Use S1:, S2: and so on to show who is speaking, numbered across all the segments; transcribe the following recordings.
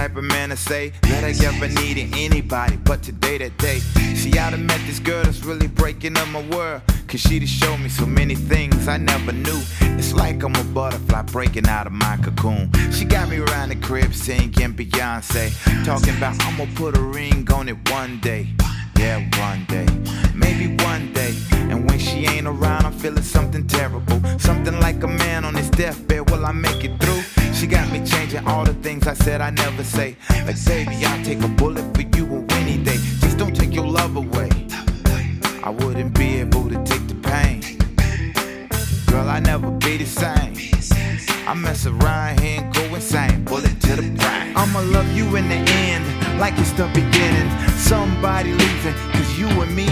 S1: type of man to say that I ever needed anybody. But today, that day, see, I done met this girl that's really breaking up my world. Cause she just showed me so many things I never knew. It's like I'm a butterfly breaking out of my cocoon. She got me around the crib singing Beyonce. Talking about I'ma put a ring on it one day. Yeah, one day. Maybe one day. And when she ain't around, I'm feeling something terrible. Something like a man on his deathbed. Will I make said I never say. Like, baby, I'll take a bullet for you any day. Just don't take your love away. I wouldn't be able to take the pain. Girl, I never be the same. I mess around here and go insane. Bullet to the brain. I'ma love you in the end, like it's the beginning. Somebody leaving, cause you and me.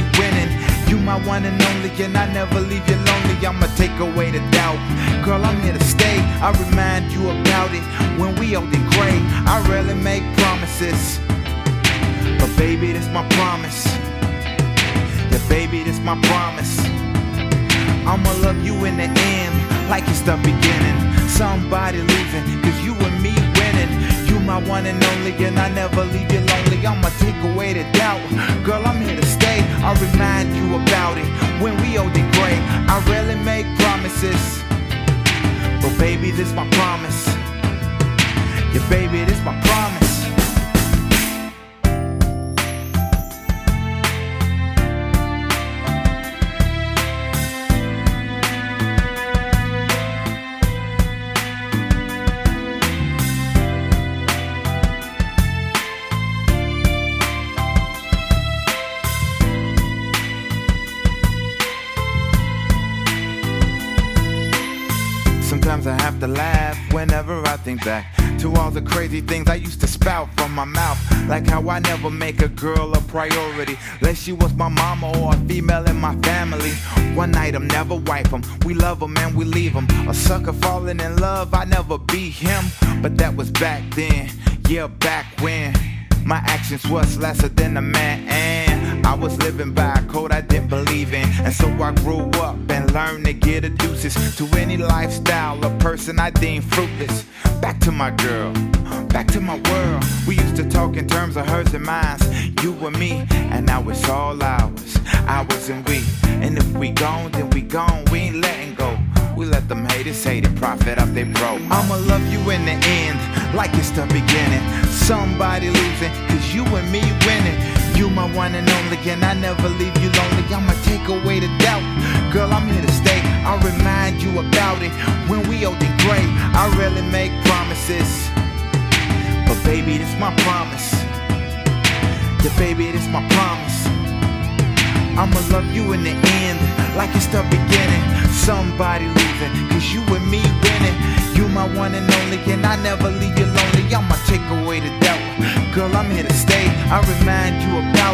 S1: You my one and only, and I never leave you lonely. I'ma take away the doubt. Girl, I'm here to stay. I remind you about it when we old and. I rarely make promises, but baby, this my promise. Yeah, baby, this my promise. I'ma love you in the end, like it's the beginning. Somebody leaving, cause you and one and only, and I never leave you lonely. I'ma take away the doubt. Girl, I'm here to stay. I'll remind you about it when we old and gray. I rarely make promises, but baby, this my promise. Yeah, baby, this my promise. I have to laugh whenever I think back to all the crazy things I used to spout from my mouth. Like how I never make a girl a priority, unless she was my mama or a female in my family. One night I'm never wipe 'em, we love 'em and we leave 'em. A sucker falling in love, I never be him, but that was back then, yeah, back when. My actions was lesser than a man, I was living by a code I didn't believe in. And so I grew up and learned to get a deuces to any lifestyle, a person I deem fruitless. Back to my girl, back to my world. We used to talk in terms of hers and mine, you and me, and now it's all ours, ours and we. And if we gone, then we gone, we ain't letting go. We let them haters hate it, profit up they broke. I'ma love you in the end, like it's the beginning. Somebody losing, cause you and me winning. You my one and only, and I never leave you lonely. I'ma take away the doubt. Girl, I'm here to stay. I'll remind you about it when we old and gray. I rarely make promises, but baby, this my promise. Yeah, baby, this my promise. I'ma love you in the end, like it's the beginning. Somebody leaving, cause you and me winning. You my one and only, and I never leave you lonely. I'ma take away the doubt. Girl, I'm here to stay. I remind you about